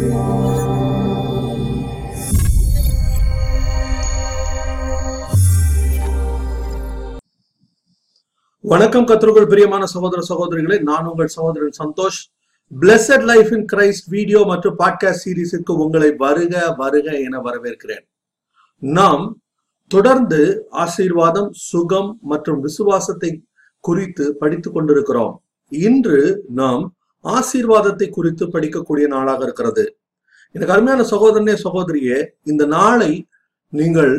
வணக்கம் கத்திற்குள் பிரியமான சகோதர சகோதரிகளே நான் உங்கள் சகோதரன் Santhosh. Blessed life in Christ video மற்றும் பாட்காஸ்ட் சீரீஸுக்கு உங்களை வருக வருக என வரவேற்கிறேன். நாம் தொடர்ந்து ஆசீர்வாதம் சுகம் மற்றும் விசுவாசத்தை குறித்து படித்துக் கொண்டிருக்கிறோம். இன்று நாம் ஆசீர்வாதத்தை குறித்து படிக்கக்கூடிய நாளாக இருக்கிறது. எனக்கு அருமையான சகோதரனே சகோதரியே இந்த நாளை நீங்கள்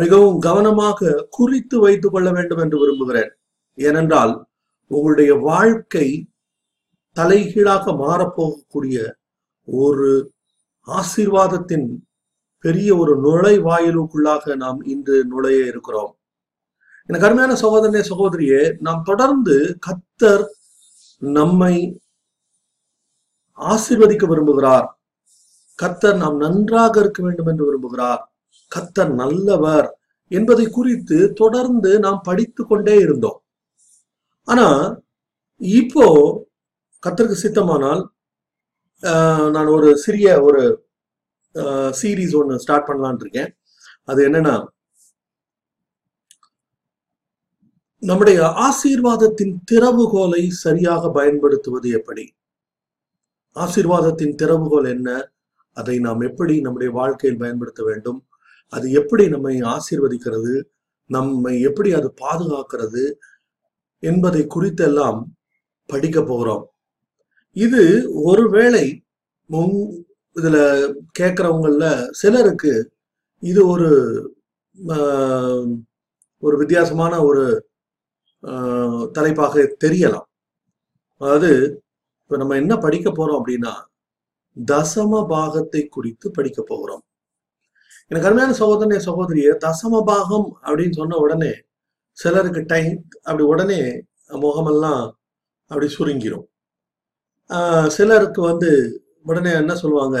மிகவும் கவனமாக குறித்து வைத்துக் கொள்ள வேண்டும் என்று விரும்புகிறேன். ஏனென்றால் உங்களுடைய வாழ்க்கை தலைகீழாக மாறப்போகக்கூடிய ஒரு ஆசீர்வாதத்தின் பெரிய ஒரு நுழைவாயிலுக்குள்ளாக நாம் இன்று நுழைய இருக்கிறோம். எனக்கு அருமையான சகோதரனே சகோதரியே நாம் தொடர்ந்து கத்தர் நம்மை ஆசிர்வதிக்க விரும்புகிறார். கத்தர் நாம் நன்றாக இருக்க வேண்டும் என்று விரும்புகிறார். கத்தர் நல்லவர் என்பதை குறித்து தொடர்ந்து நாம் படித்து கொண்டே இருந்தோம். ஆனா இப்போ கத்தருக்கு சித்தமானால் ஆஹ், நான் ஒரு சிறிய ஒரு சீரீஸ் ஒன்று ஸ்டார்ட் பண்ணலாம்னு இருக்கேன். அது என்னன்னா நம்முடைய ஆசீர்வாதத்தின் திறவுகோலை சரியாக பயன்படுத்துவது எப்படி? ஆசீர்வாதத்தின் திறவுகோல் என்ன? அதை நாம் எப்படி நம்முடைய வாழ்க்கையில் பயன்படுத்த வேண்டும்? அது எப்படி நம்மை ஆசீர்வதிக்கிறது? நம்மை எப்படி அது பாதுகாக்கிறது? என்பதை குறித்தெல்லாம் படிக்க போகிறோம். இது ஒருவேளை முன் இதுல கேட்கறவங்கள சிலருக்கு இது ஒரு ஒரு வித்தியாசமான ஒரு தலைப்பாக தெரியலாம். அதாவது இப்ப நம்ம என்ன படிக்க போறோம் அப்படின்னா தசம பாகத்தை குறித்து படிக்க போகிறோம். எனக்கு அருமையான சகோதரனே சகோதரிய தசம பாகம் அப்படின்னு சொன்ன உடனே சிலருக்கு டைம் அப்படி உடனே முகமெல்லாம் அப்படி சுருங்கிரும். ஆஹ் சிலருக்கு வந்து உடனே என்ன சொல்லுவாங்க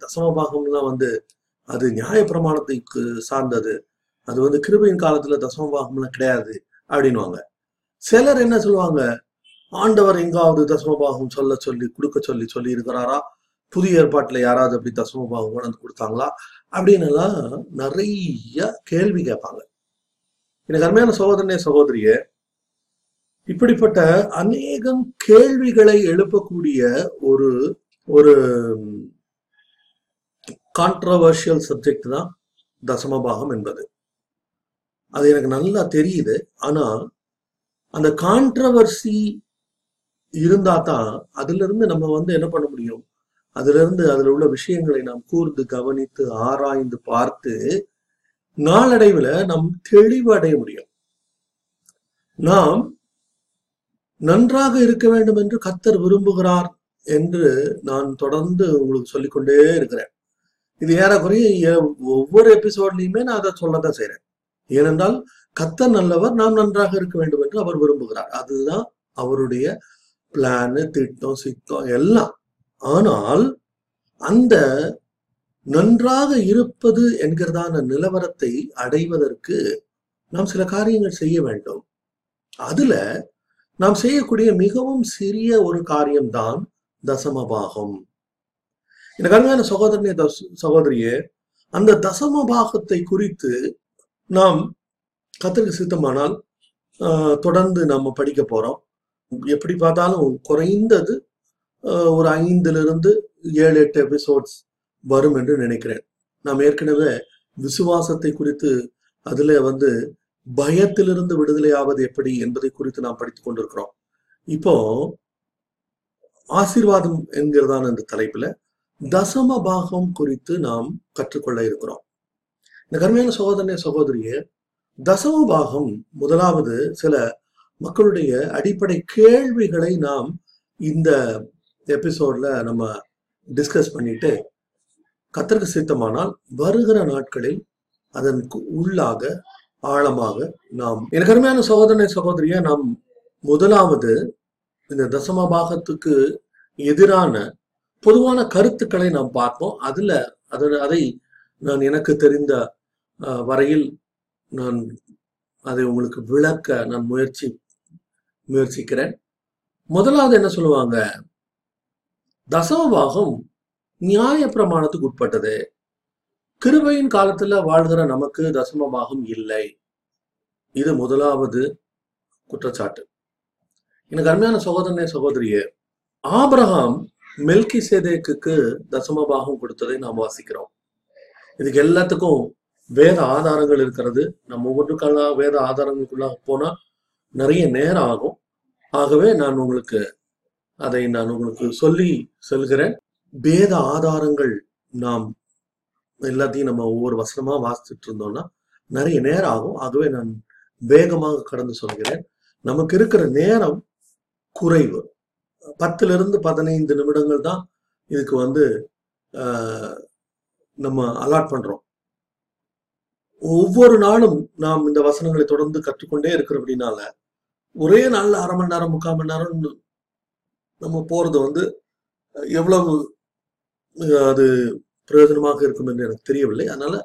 தசம பாகம்லாம் வந்து அது நியாய பிரமாணத்துக்கு சார்ந்தது. அது வந்து கிருபையின் காலத்துல தசம பாகம்லாம் கிடையாது. அப்படின்னுவாங்க. சிலர் என்ன சொல்லுவாங்க ஆண்டவர் எங்காவது தசமபாகம் சொல்ல சொல்லி கொடுக்க சொல்லி சொல்லி இருக்கிறாரா புதிய ஏற்பாட்டில் யாராவது அப்படி தசமபாகம் கொண்டு கொடுத்தாங்களா? அப்படின்னு எல்லாம் நிறைய கேள்வி கேட்பாங்க. எனக்கு அருமையான சகோதரனே சகோதரிய இப்படிப்பட்ட அநேகம் கேள்விகளை எழுப்பக்கூடிய ஒரு ஒரு கான்ட்ரவர்ஷியல் சப்ஜெக்ட் தான் தசமபாகம் என்பது. அது எனக்கு நல்லா தெரியுது. ஆனா அந்த கான்ட்ரவர்சி இருந்தா தான் அதுல இருந்து நம்ம வந்து என்ன பண்ண முடியும்? அதுல இருந்து அதுல உள்ள விஷயங்களை நாம் கூர்ந்து கவனித்து ஆராய்ந்து பார்த்து நாளடைவுல நாம் தெளிவு அடைய முடியும். நாம் நன்றாக இருக்க வேண்டும் என்று கத்தர் விரும்புகிறார் என்று நான் தொடர்ந்து உங்களுக்கு சொல்லிக்கொண்டே இருக்கிறேன். இது ஏறக்குறைய ஒவ்வொரு எபிசோட்லயுமே நான் அதை சொல்லதான் செய்யறேன் ஏனென்றால் கத்தர் நல்லவர் நாம் நன்றாக இருக்க வேண்டும் என்று அவர் விரும்புகிறார். அதுதான் அவருடைய பிளானு திட்டம் சித்தம் எல்லாம். ஆனால் அந்த நன்றாக இருப்பது என்கிறதான நிலவரத்தை அடைவதற்கு நாம் சில காரியங்கள் செய்ய வேண்டும். அதுல நாம் செய்யக்கூடிய மிகவும் சிறிய ஒரு காரியம்தான் தசமபாகம். எனக்கு அருமையான சகோதரனே தஸ்- சகோதரியே அந்த தசமபாகத்தை குறித்து நாம் கத்திரிக்க சித்தமானால் ஆஹ், தொடர்ந்து நம்ம படிக்க போறோம். எப்படி பார்த்தாலும் குறைந்தது ஆஹ், ஒரு ஐந்திலிருந்து ஏழு எட்டு எபிசோட்ஸ் வரும் என்று நினைக்கிறேன். நாம் ஏற்கனவே விசுவாசத்தை குறித்து அதுல வந்து பயத்திலிருந்து விடுதலை ஆவது எப்படி என்பதை குறித்து நாம் படித்துக் கொண்டிருக்கிறோம். இப்போ ஆசீர்வாதம் என்கிறதான இந்த தலைப்புல தசம பாகம் குறித்து நாம் கற்றுக்கொள்ள இருக்கிறோம். இந்த கருமையான சகோதரனே சகோதரியே தசம பாகம் முதலாவது சில மக்களுடைய அடிப்படை கேள்விகளை நாம் இந்த எபிசோட்ல நம்ம டிஸ்கஸ் பண்ணிட்டு கத்தருக்கு சித்தமானால் வருகிற நாட்களில் அதன் உள்ளாக ஆழமாக நாம் எனக்கு அருமையான சகோதரனை சகோதரிய நாம் முதலாவது இந்த தசம பாகத்துக்கு எதிரான பொதுவான கருத்துக்களை நாம் பார்ப்போம். அதுல அது அதை நான் எனக்கு தெரிந்த வரையில் நான் அதை உங்களுக்கு விளக்க நான் முயற்சி முயற்சிக்கிறேன். முதலாவது என்ன சொல்லுவாங்க? தசமபாகம் நியாய பிரமாணத்துக்கு உட்பட்டது. கிருபையின் காலத்துல வாழ்கிற நமக்கு தசமபாகம் இல்லை. இது முதலாவது குற்றச்சாட்டு. எனக்கு அருமையான சகோதரனே சகோதரியே ஆபிரகாம் மெல்கி சேதேக்கு தசமபாகம் கொடுத்ததை நாம் வாசிக்கிறோம். இதுக்கு எல்லாத்துக்கும் வேத ஆதாரங்கள் இருக்கிறது. நம்ம ஒவ்வொன்றுக்கான வேத ஆதாரங்களுக்குள்ள போனா நிறைய நேரம் ஆகும். ஆகவே நான் உங்களுக்கு அதை நான் உங்களுக்கு சொல்லி சொல்கிறேன். வேத ஆதாரங்கள் நாம் எல்லாத்தையும் நம்ம ஒவ்வொரு வசனமா வாசிச்சுட்டு இருந்தோம்னா நிறைய நேரம் ஆகும். ஆகவே நான் வேகமாக கடந்து சொல்கிறேன். நமக்கு இருக்கிற நேரம் குறைவு. பத்துல இருந்து பதினைந்து நிமிடங்கள் தான் இதுக்கு வந்து நம்ம அலாட் பண்றோம். ஒவ்வொரு நாளும் நாம் இந்த வசனங்களை தொடர்ந்து கற்றுக்கொண்டே இருக்கிறபடினால ஒரே நாள்ல அரை மணி நேரம் முக்கால் மணி நேரம் நம்ம போறது வந்து எவ்வளவு அது பிரயோஜனமாக இருக்கும் என்று எனக்கு தெரியவில்லை. அதனால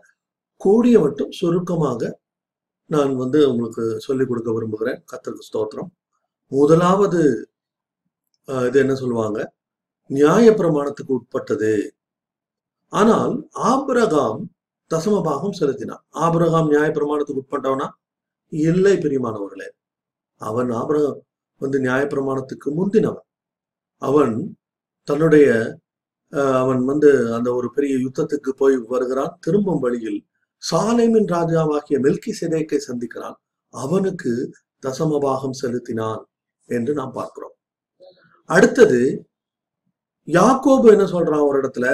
கூடிய மட்டும் சுருக்கமாக நான் வந்து உங்களுக்கு சொல்லிக் கொடுக்க விரும்புகிறேன். கத்தல் ஸ்தோத்திரம். முதலாவது இது என்ன சொல்லுவாங்க? நியாய பிரமாணத்துக்கு உட்பட்டது. ஆனால் ஆபிரகாம் தசம பாகம் செலுத்தினான். ஆபிரகாம் நியாய பிரமாணத்துக்கு உட்பட்டவனா? இல்லை பிரியமானவர்களே. அவன் ஆபிரகாம் வந்து நியாய பிரமாணத்துக்கு முந்தினவன். அவன் தன்னுடைய அஹ், அவன் வந்து அந்த ஒரு பெரிய யுத்தத்துக்கு போய் வருகிறான். திரும்பும் வழியில் சாலைமின் ராஜாவாகிய மெல்கி சிதைக்கை சந்திக்கிறான். அவனுக்கு தசமபாகம் செலுத்தினான் என்று நாம் பார்க்கிறோம். அடுத்தது யாக்கோபு என்ன சொல்றான் ஒரு இடத்துல?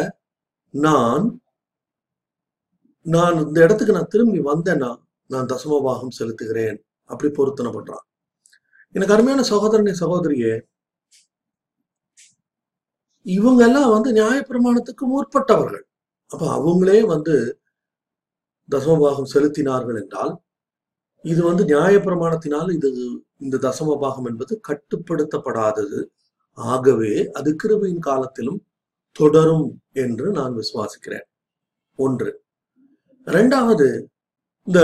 நான் நான் இந்த இடத்துக்கு நான் திரும்பி வந்தேன்னா நான் தசமபாகம் செலுத்துகிறேன். அப்படி பொருத்தனை பண்றான். எனக்கு அருமையான சகோதரனை சகோதரியே இவங்க எல்லாம் வந்து நியாயப்பிரமாணத்துக்கு முற்பட்டவர்கள் அப்ப அவங்களே வந்து தசமபாகம் செலுத்தினார்கள் என்றால் இது வந்து நியாயப்பிரமாணத்தினால் இது இந்த தசமபாகம் என்பது கட்டுப்படுத்தப்படாதது. ஆகவே அது கிருபையின் காலத்திலும் தொடரும் என்று நான் விசுவாசிக்கிறேன். ஒன்று ரெண்டாவது இந்த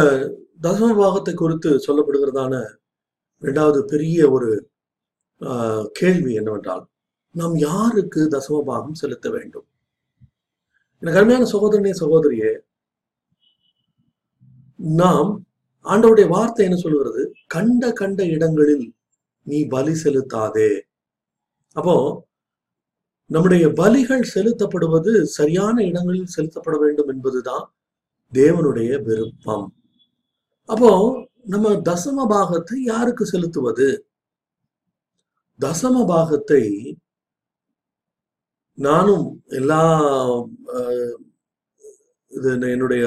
தசம பாகத்தை குறித்து சொல்லப்படுகிறதான ரெண்டாவது பெரிய ஒரு கேள்வி என்னவென்றால் நாம் யாருக்கு தசம பாகம் செலுத்த வேண்டும்? எனக்கு அருமையான சகோதரனே சகோதரியே நாம் ஆண்டவருடைய வார்த்தை என்ன சொல்கிறது கண்ட கண்ட இடங்களில் நீ பலி செலுத்தாதே. அப்போ நம்முடைய பலிகள் செலுத்தப்படுவது சரியான இடங்களில் செலுத்தப்பட வேண்டும் என்பதுதான் தேவனுடைய விருப்பம். அப்போ நம்ம தசம பாகத்தை யாருக்கு செலுத்துவது? தசம பாகத்தை நானும் எல்லா இது என்னுடைய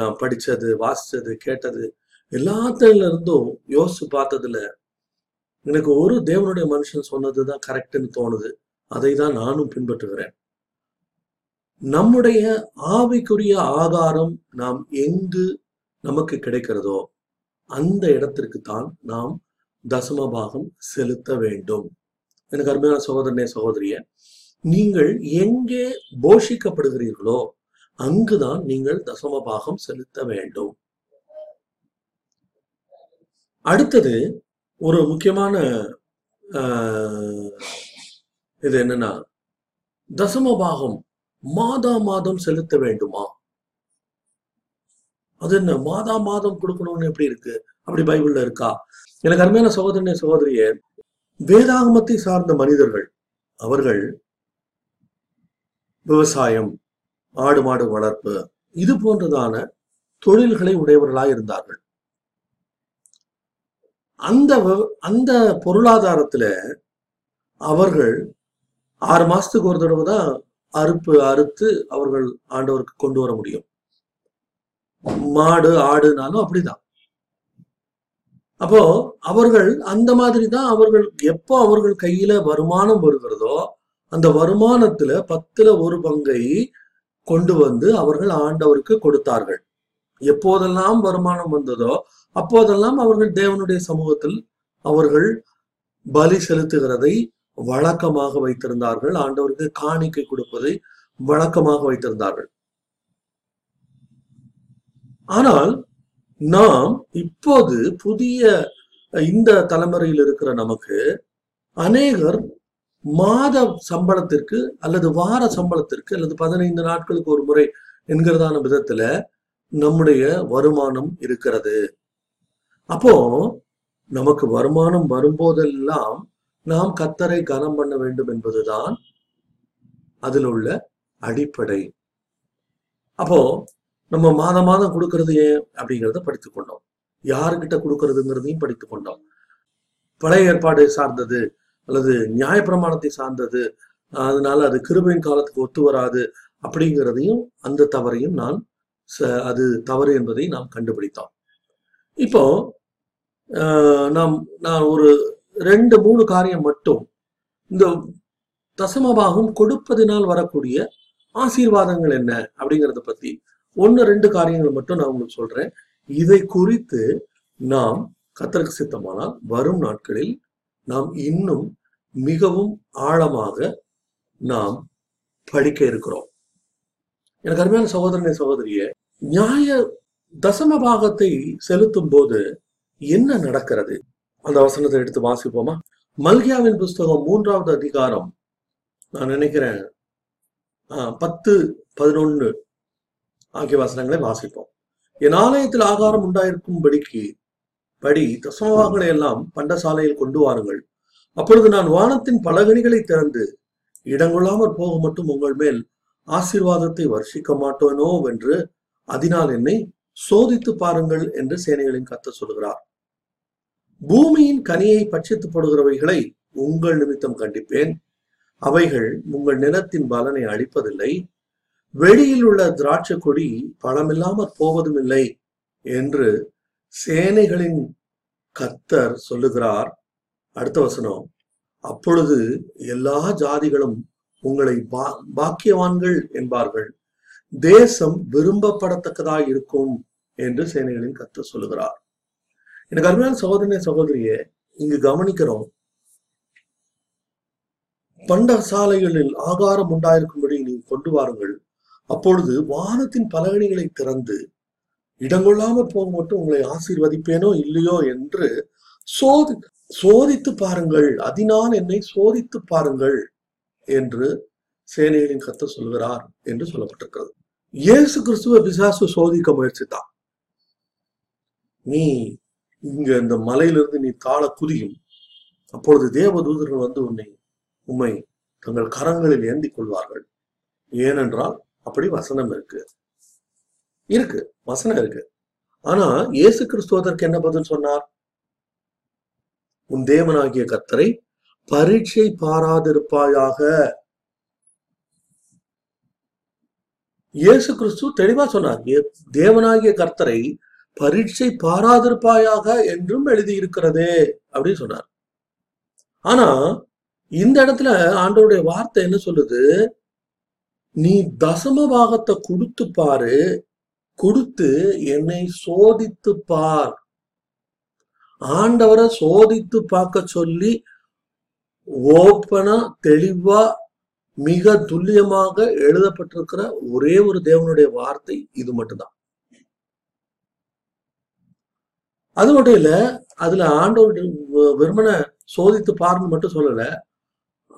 நான் படிச்சது வாசிச்சது கேட்டது எல்லாத்துல இருந்தும் யோசிச்சு பார்த்ததுல எனக்கு ஒரு தேவனுடைய மனுஷன் சொன்னதுதான் கரெக்ட்னு தோணுது. அதை தான் நானும் பின்பற்றுகிறேன். நம்முடைய ஆவிக்குரிய ஆகாரம் நாம் எங்கு நமக்கு கிடைக்கிறதோ அந்த இடத்திற்கு தான் நாம் தசம பாகம் செலுத்த வேண்டும். எனக்கு அருமையான சகோதரனே சகோதரிய நீங்கள் எங்கே போஷிக்கப்படுகிறீர்களோ அங்குதான் நீங்கள் தசம பாகம் செலுத்த வேண்டும். அடுத்தது ஒரு முக்கியமான ஆஹ், இது என்னன்னா தசம பாகம் மாதா மாதம் செலுத்த வேண்டுமா? அது என்ன? மாதா மாதம் கொடுக்கணும்னு எப்படி இருக்கு? அப்படி பைபிள்ல இருக்கா? எனக்கு அருமையான சகோதரனே சகோதரியே வேதாகமத்தை சார்ந்த மனிதர்கள் அவர்கள் விவசாயம் ஆடு மாடு வளர்ப்பு இது போன்றதான தொழில்களை உடையவர்களாய் இருந்தார்கள். அந்த அந்த பொருளாதாரத்துல அவர்கள் ஆறு மாசத்துக்கு ஒரு தடவை தான் அறுப்பு அறுத்து அவர்கள் ஆண்டவருக்கு கொண்டு வர முடியும். மாடு ஆடுனாலும் அப்படிதான். அப்போ அவர்கள் அந்த மாதிரி தான் அவர்கள் எப்போ அவர்கள் கையில வருமானம் வருகிறதோ அந்த வருமானத்துல பத்துல ஒரு பங்கை கொண்டு வந்து அவர்கள் ஆண்டவருக்கு கொடுத்தார்கள். எப்போதெல்லாம் வருமானம் வந்ததோ அப்போதெல்லாம் அவர்கள் தேவனுடைய சமூகத்தில் அவர்கள் பலி செலுத்துகிறதை வழக்கமாக வைத்திருந்தார்கள். ஆண்டவருக்கு காணிக்கை கொடுப்பதை வழக்கமாக வைத்திருந்தார்கள். ஆனால் நாம் இப்போது புதிய இந்த தலைமுறையில் இருக்கிற நமக்கு அநேகர் மாத சம்பளத்திற்கு அல்லது வார சம்பளத்திற்கு அல்லது பதினைந்து நாட்களுக்கு ஒரு முறை என்கிறதான விதத்துல நம்முடைய வருமானம் இருக்கிறது. அப்போ நமக்கு வருமானம் வரும்போதெல்லாம் நாம் கத்தரை கனம் பண்ண வேண்டும் என்பதுதான் அதில் உள்ள அடிப்படை. அப்போ நம்ம மாதம் மாதம் கொடுக்கறது ஏன் அப்படிங்கிறத படித்துக்கொண்டோம் யாருக்கிட்ட கொடுக்கறதுங்கிறதையும் படித்துக்கொண்டோம் பழைய ஏற்பாடு சார்ந்தது அல்லது நியாயப்பிரமாணத்தை சார்ந்தது அதனால அது கிருபையின் காலத்துக்கு ஒத்து வராது அப்படிங்கிறதையும் அந்த தவறையும் நான் ச- அது தவறு என்பதை நாம் கண்டுபிடித்தோம். இப்போ ஆஹ், நாம் நான் ஒரு ரெண்டு மூணு காரியம் மட்டும். இந்த தசமபாகம் கொடுப்பதினால் வரக்கூடிய ஆசீர்வாதங்கள் என்ன? அப்படிங்கறத பத்தி ஒன்னு ரெண்டு காரியங்கள் மட்டும் நான் உங்களுக்கு சொல்றேன். இதை குறித்து நாம் கத்தருக்கு சித்தமானால் வரும் நாட்களில் நாம் இன்னும் மிகவும் ஆழமாக நாம் படிக்க இருக்கிறோம். எனக்கு அருமையான சகோதரனை சகோதரிய நியாய தசம பாகத்தை செலுத்தும் போது என்ன நடக்கிறது? அந்த வசனத்தை எடுத்து வாசிப்போமா? மல்கியாவின் புஸ்தகம் மூன்றாவது அதிகாரம். நான் நினைக்கிறேன் ஆஹ், பத்து பதினொன்னு ஆகிய வசனங்களை வாசிப்போம். என் ஆலயத்தில் ஆகாரம் உண்டாயிருக்கும்படிக்கு படி தசமபாகங்களை எல்லாம் பண்டசாலையில் கொண்டு வாருங்கள். அப்பொழுது நான் வானத்தின் பலகணிகளை திறந்து இடங்கொள்ளாமற் போக மட்டும் உங்கள் மேல் ஆசீர்வாதத்தை வர்ஷிக்க மாட்டோனோ? என்று அதனால் என்னை சோதித்து பாருங்கள் என்று சேனைகளின் கத்த சொல்கிறார் பூமியின் கனியை பட்சித்து போடுகிறவைகளை உங்கள் நிமித்தம் கண்டிப்பேன். அவைகள் உங்கள் நிலத்தின் பலனை அளிப்பதில்லை வெளியில் உள்ள திராட்சை கொடி பழமில்லாமற் போவதும் இல்லை என்று சேனைகளின் கத்தர் சொல்லுகிறார். அடுத்த வசனம். அப்பொழுது எல்லா ஜாதிகளும் உங்களை பா- பாக்கியவான்கள் என்பார்கள். தேசம் விரும்பப்படத்தக்கதாய் இருக்கும் என்று சேனைகளின் கத்தர் சொல்லுகிறார். எனக்கு அருமையான சகோதரனே சகோதரியே இங்கு கவனிக்கிறோம். பண்ட சாலைகளில் ஆகாரம் உண்டாயிருக்கும்படி நீ கொண்டு வாருங்கள். அப்பொழுது வானத்தின் பலகணிகளை திறந்து இடங்கொள்ளாம போக மட்டும் உங்களை ஆசீர்வதிப்பேனோ இல்லையோ என்று சோதி சோதித்து பாருங்கள். அதனால் என்னை சோதித்து பாருங்கள் என்று சேனைகளின் கத்த சொல்கிறார் என்று சொல்லப்பட்டிருக்கிறது. இயேசு கிறிஸ்துவ பிசாசு சோதிக்க முயற்சித்தான். நீ இங்க இந்த மலையிலிருந்து நீ தாழ குதியும். அப்பொழுது தேவதூதர்கள் வந்து உன்னை உம்மை தங்கள் கரங்களில் ஏந்தி கொள்வார்கள். ஏனென்றால் அப்படி வசனம் இருக்கு. இருக்கு வசனம் இருக்கு. ஆனா இயேசு கிறிஸ்துவதற்கு என்ன பதில் சொன்னார்? உன் தேவனாகிய கர்த்தரை பரீட்சை பாராதிருப்பாயாக. இயேசு கிறிஸ்து தெளிவா சொன்னார் தேவனாகிய கர்த்தரை பரீட்சை பாராதிருப்பாயாக என்றும் எழுதியிருக்கிறதே அப்படின்னு சொன்னார். ஆனா இந்த இடத்துல ஆண்டவருடைய வார்த்தை என்ன சொல்லுது? நீ தசம பாகத்தை கொடுத்து பாரு கொடுத்து என்னை சோதித்து பார். ஆண்டவரை சோதித்து பார்க்க சொல்லி ஓப்பனா தெளிவா மிக துல்லியமாக எழுதப்பட்டிருக்கிற ஒரே ஒரு தேவனுடைய வார்த்தை இது மட்டும்தான். அது மட்டும் இல்ல அதுல ஆண்டவர் வெறுமனை சோதித்து பாருன்னு மட்டும் சொல்லல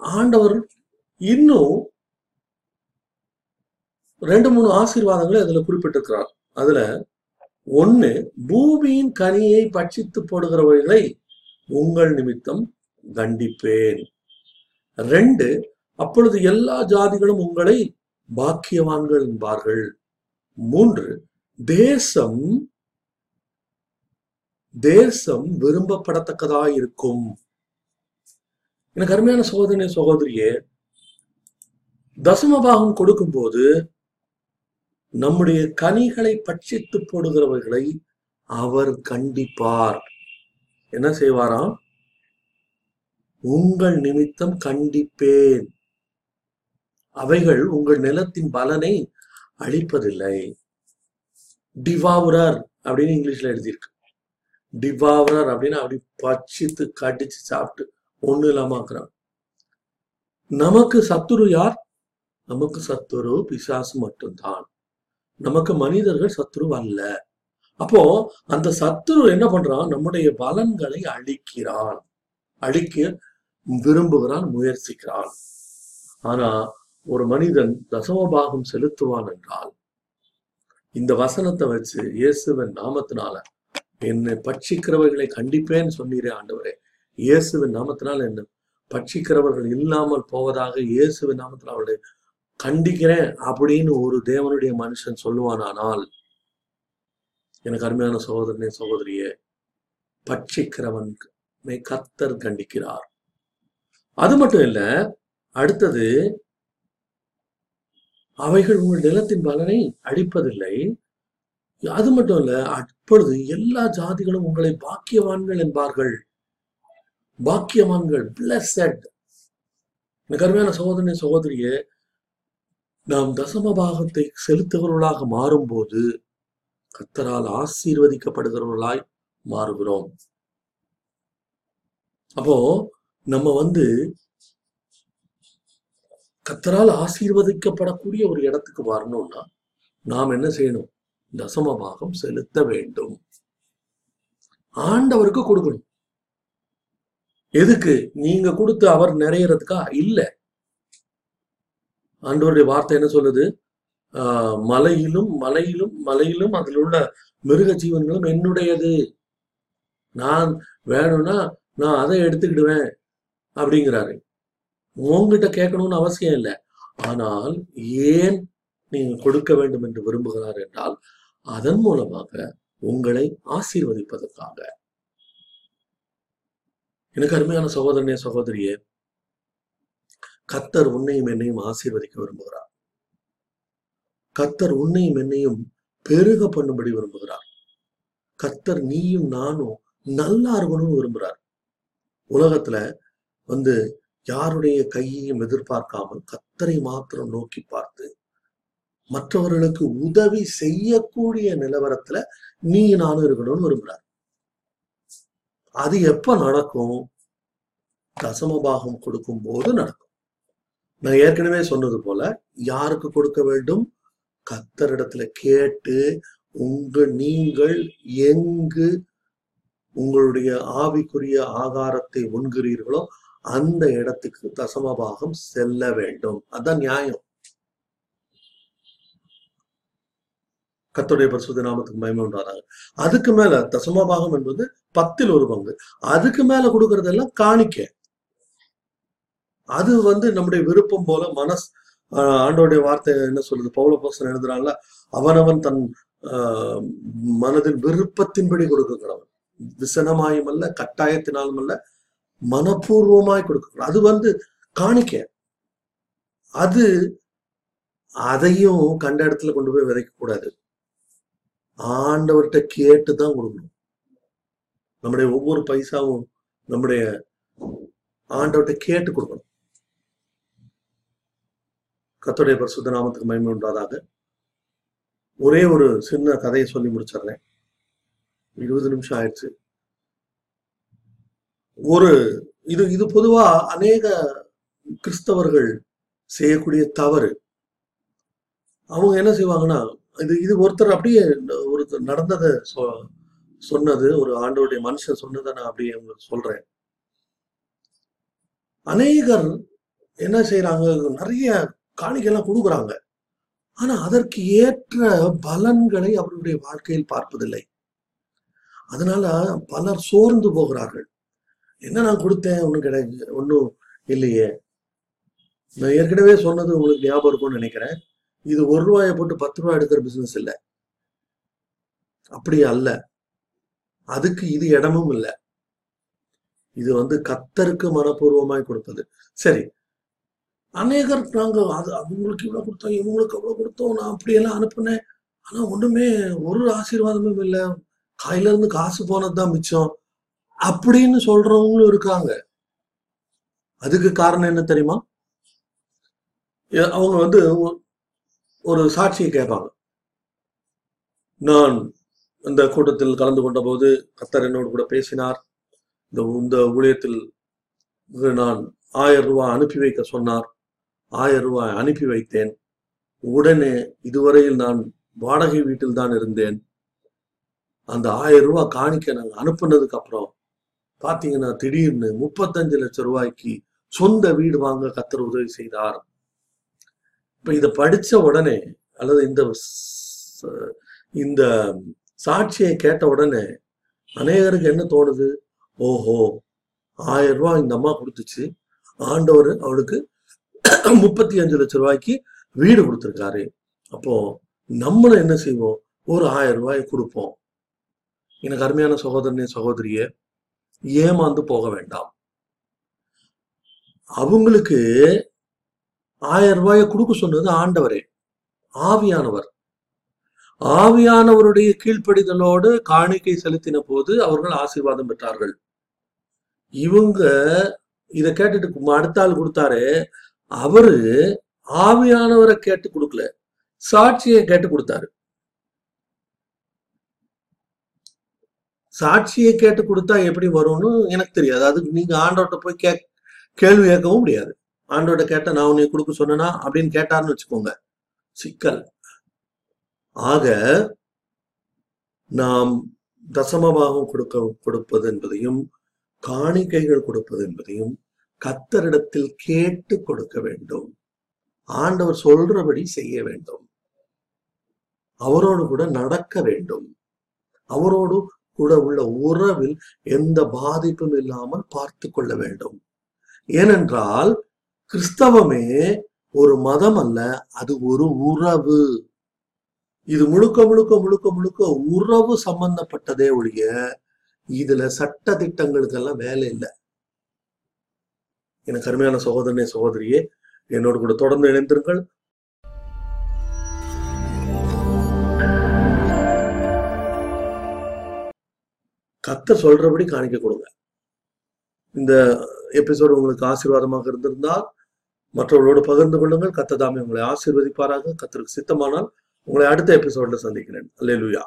ஆண்டவர் இன்னும் ரெண்டு மூணு ஆசீர்வாதங்களை அதுல குறிப்பிட்டிருக்கிறார். அதுல ஒன்னு பூமியின் கனியை பட்சித்து போடுகிறவர்களை உங்கள் நிமித்தம் தண்டிப்பேன் ரெண்டு அப்பொழுது எல்லா ஜாதிகளும் உங்களை பாக்கியவான்கள் என்பார்கள். மூன்று தேசம் தேசம் விரும்பப்படத்தக்கதா இருக்கும் எனக்கு அருமையான சோதனை சகோதரியே தசமபாகம் கொடுக்கும்போது நம்முடைய கனிகளை பட்சித்து போடுகிறவர்களை அவர் கண்டிப்பார். என்ன செய்வாராம்? உங்கள் நிமித்தம் கண்டிப்பேன். அவைகள் உங்கள் நிலத்தின் பலனை அளிப்பதில்லை. டிவாவுரர் அப்படின்னு இங்கிலீஷ்ல எழுதியிருக்கு. டிவாவரர் அப்படின்னு அப்படி பச்சித்து கடிச்சு சாப்பிட்டு ஒண்ணு இல்லாம ஆக்குறான் நமக்கு சத்துரு யார்? நமக்கு சத்துரு பிசாசு மட்டும்தான். நமக்கு மனிதர்கள் சத்துரு அல்ல. அப்போ அந்த சத்துரு என்ன பண்றான்? நம்முடைய பலன்களை அழிக்கிறான். அழிக்க விரும்புகிறான் முயற்சிக்கிறான். ஆனா ஒரு மனிதன் தசமபாகம் செலுத்துவான் என்றால் இந்த வசனத்தை வச்சு இயேசுவின் நாமத்தினால என்னை பட்சிக்கிறவர்களை கண்டிப்பேன்னு சொன்னீரே ஆண்டவரே. இயேசுவின் நாமத்தினால் என்ன பட்சிக்கிறவர்கள் இல்லாமல் போவதாக இயேசுவின் நாமத்தில் அவளை கண்டிக்கிறேன் அப்படின்னு ஒரு தேவனுடைய மனுஷன் சொல்லுவானானால் எனக்கு அருமையான சகோதரனே சகோதரியே பட்சிக்கிறவன் கத்தர் கண்டிக்கிறார். அது மட்டும் இல்ல அடுத்தது அவைகள் உங்கள் நிலத்தின் பலனை அடிப்பதில்லை அது மட்டும் இல்ல அப்பொழுது எல்லா ஜாதிகளும் உங்களை பாக்கியவான்கள் என்பார்கள். பாக்கியவான்கள் பிளஸட் கருமையான அருமையான சகோதரனே சகோதரியே நாம் தசம பாகத்தை செலுத்துகிறவர்களாக மாறும்போது கத்தரால் ஆசீர்வதிக்கப்படுகிறவர்களாய் மாறுகிறோம். அப்போ நம்ம வந்து கத்தரால் ஆசீர்வதிக்கப்படக்கூடிய ஒரு இடத்துக்கு வரணும்னா நாம் என்ன செய்யணும்? தசம பாகம் செலுத்த வேண்டும். ஆண்டவருக்கு கொடுக்கணும். எதுக்கு? நீங்க கொடுத்து அவர் நிறையறதுக்கா? இல்ல. ஆண்டவருடைய வார்த்தை என்ன சொல்லுது? ஆஹ் மலையிலும் மலையிலும் மலையிலும் அதில் உள்ள மிருக ஜீவன்களும் என்னுடையது. நான் வேணும்னா நான் அதை எடுத்துக்கிடுவேன் அப்படிங்கிறாரு. உங்ககிட்ட கேட்கணும்னு அவசியம் இல்லை. ஆனால் ஏன் நீங்க கொடுக்க வேண்டும் என்று விரும்புகிறார் என்றால் அதன் மூலமாக உங்களை ஆசீர்வதிப்பதற்காக. எனக்கு அருமையான சகோதரனே சகோதரியே கத்தர் உன்னையும் என்னையும் ஆசீர்வதிக்க விரும்புகிறார். கத்தர் உன்னையும் என்னையும் பெருக பண்ணும்படி விரும்புகிறார். கத்தர் நீயும் நானும் நல்லா இருக்கணும்னு விரும்புகிறார். உலகத்துல வந்து யாருடைய கையையும் எதிர்பார்க்காமல் கத்தரை மாத்திரம் நோக்கி பார்த்து மற்றவர்களுக்கு உதவி செய்யக்கூடிய நிலவரத்துல நீ நானும் இருக்கணும்னு விரும்புறார். அது எப்ப நடக்கும்? தசமபாகம் கொடுக்கும் போது நடக்கும். நான் ஏற்கனவே சொன்னது போல யாருக்கு கொடுக்க வேண்டும்? கத்தரிடத்துல கேட்டு உங்க நீங்கள் எங்கு உங்களுடைய ஆவிக்குரிய ஆகாரத்தை உண்கிறீர்களோ அந்த இடத்துக்கு தசமபாகம் செல்ல வேண்டும். அதான் நியாயம். கத்துடைய பரிசுத்த நாமத்துக்கு மயமே உண்டாராங்க அதுக்கு மேல தசமபாகம் என்பது பத்தில் ஒரு பங்கு. அதுக்கு மேல கொடுக்கறதெல்லாம் காணிக்க. அது வந்து நம்முடைய விருப்பம் போல மனஸ் ஆஹ் ஆண்டோடைய வார்த்தை என்ன சொல்லுது? பௌல போசன் எழுதுறாங்கல்ல அவனவன் தன் ஆஹ் மனதின் விருப்பத்தின்படி கொடுக்கிறவன். விசனமாயும் அல்ல கட்டாயத்தினாலும் அல்ல மனப்பூர்வமாய் கொடுக்கிறான் அது வந்து காணிக்க. அது அதையும் கண்ட இடத்துல கொண்டு போய் விதைக்க கூடாது ஆண்டவர்கிட்ட கேட்டு தான் கொடுக்கணும். நம்முடைய ஒவ்வொரு பைசாவும் நம்முடைய ஆண்டவர்கிட்ட கேட்டு கொடுக்கணும். கத்துடைய பரிசுத்த நாமத்துக்கு மகிமை உண்டாதாக. ஒரே ஒரு சின்ன கதையை சொல்லி முடிச்சிடுறேன். இருபது நிமிஷம் ஆயிடுச்சு. ஒரு இது இது பொதுவா அநேக கிறிஸ்தவர்கள் செய்யக்கூடிய தவறு. அவங்க என்ன செய்வாங்கன்னா இது இது ஒருத்தர் அப்படியே ஒருத்தர் நடந்ததை சொ சொன்னது ஒரு ஆண்டோடைய மனுஷன் சொன்னதை நான் அப்படியே உங்களுக்கு சொல்றேன். அநேகர் என்ன செய்யறாங்க நிறைய காணிக்கைலாம் கொடுக்குறாங்க. ஆனா அதற்கு ஏற்ற பலன்களை அவருடைய வாழ்க்கையில் பார்ப்பதில்லை. அதனால பலர் சோர்ந்து போகிறார்கள். என்ன நான் கொடுத்தேன்? ஒன்றும் கிடையாது ஒன்றும் இல்லையே. நான் ஏற்கனவே சொன்னது உங்களுக்கு ஞாபகம் இருக்கும்னு நினைக்கிறேன். இது ஒரு ரூபாயை போட்டு பத்து ரூபாய் எடுக்கிற பிசினஸ் இல்லை. அப்படி அல்ல. அதுக்கு இது இடமும் இல்லை. இது வந்து கத்தருக்கு மனப்பூர்வமாய் கொடுப்பது சரி. அநேகர் நாங்க அது அவங்களுக்கு இவ்வளவு கொடுத்தோம் இவங்களுக்கு அவ்வளவு கொடுத்தோம் நான் அப்படியெல்லாம் அனுப்புனேன். ஆனா ஒண்ணுமே ஒரு ஆசீர்வாதமும் இல்லை. கையில இருந்து காசு போனதுதான் மிச்சம். அப்படின்னு சொல்றவங்களும் இருக்காங்க. அதுக்கு காரணம் என்ன தெரியுமா? அவங்க வந்து ஒரு சாட்சியை கேட்பாங்க. நான் அந்த கூட்டத்தில் கலந்து கொண்ட போது கத்தர் என்னோடு கூட பேசினார். இந்த இந்த ஊழியத்தில் நான் ஆயிரம் ரூபாய் அனுப்பி வைக்க சொன்னார். ஆயிரம் ரூபாய் அனுப்பி வைத்தேன். உடனே இதுவரையில் நான் வாடகை வீட்டில் தான் இருந்தேன். அந்த ஆயிரம் ரூபாய் காணிக்க நாங்கள் அனுப்புனதுக்கு அப்புறம் பாத்தீங்கன்னா திடீர்னு முப்பத்தஞ்சு லட்சம் ரூபாய்க்கு சொந்த வீடு வாங்க கத்தர் உதவி செய்தார். இப்ப இத படிச்ச உடனே அல்லது இந்த இந்த சாட்சியை கேட்ட உடனே அநேகருக்கு என்ன தோணுது? ஓஹோ ஆயிரம் ரூபாய் இந்த அம்மா கொடுத்துச்சு. ஆண்டவர் அவளுக்கு முப்பத்தி அஞ்சு லட்சம் ரூபாய்க்கு வீடு கொடுத்துருக்காரு. அப்போ நம்மளும் என்ன செய்வோம்? ஒரு ஆயிரம் ரூபாய் கொடுப்போம். எனக்கு அருமையான சகோதரனே சகோதரியே ஏமாந்து போக வேண்டாம். அவங்களுக்கு ஆயிரம் ரூபாயை கொடுக்க சொன்னது ஆண்டவரே ஆவியானவர். ஆவியானவருடைய கீழ்ப்படிதலோடு காணிக்கை செலுத்தின போது அவர்கள் ஆசீர்வாதம் பெற்றார்கள். இவங்க இதை கேட்டுட்டு அடுத்த ஆள் கொடுத்தாரு அவரு ஆவியானவரை கேட்டு கொடுக்கல சாட்சியை கேட்டு கொடுத்தாரு. சாட்சியை கேட்டு கொடுத்தா எப்படி வரும்னு எனக்கு தெரியாது. அதுக்கு நீங்க ஆண்டவர்கிட்ட போய் கே கேள்வி கேட்கவும் முடியாது. ஆண்டோட கேட்ட நான் உன்னை கொடுக்க சொன்னா அப்படின்னு கேட்டார்னு வச்சுக்கோங்க. சிக்கல். ஆக நாம் தசமபாகம் கொடுக்க கொடுப்பது என்பதையும் காணிக்கைகள் கொடுப்பது என்பதையும் கத்தரிடத்தில் கேட்டு கொடுக்க வேண்டும். ஆண்டவர் சொல்றபடி செய்ய வேண்டும். அவரோடு கூட நடக்க வேண்டும். அவரோடு கூட உள்ள உறவில் எந்த பாதிப்பும் இல்லாமல் பார்த்து கொள்ள வேண்டும். ஏனென்றால் கிறிஸ்தவமே ஒரு மதம் அல்ல அது ஒரு உறவு. இது முழுக்க முழுக்க முழுக்க முழுக்க உறவு சம்பந்தப்பட்டதே ஒழிய இதுல சட்ட திட்டங்களுக்கெல்லாம் வேலை இல்லை. எனக்கு அருமையான சகோதரனே சகோதரியே என்னோடு கூட தொடர்ந்து இணைந்திருங்கள். கத்த சொல்றபடி காணிக்க கொடுங்க. இந்த எபிசோடு உங்களுக்கு ஆசீர்வாதமாக இருந்திருந்தால் மற்றவர்களோடு பகிர்ந்து கொள்ளுங்கள். கத்ததாமே உங்களை ஆசீர்வதிப்பாராக. கத்தருக்கு சித்தமானால் உங்களை அடுத்த எபிசோட்ல சந்திக்கிறேன். அல்லேலூயா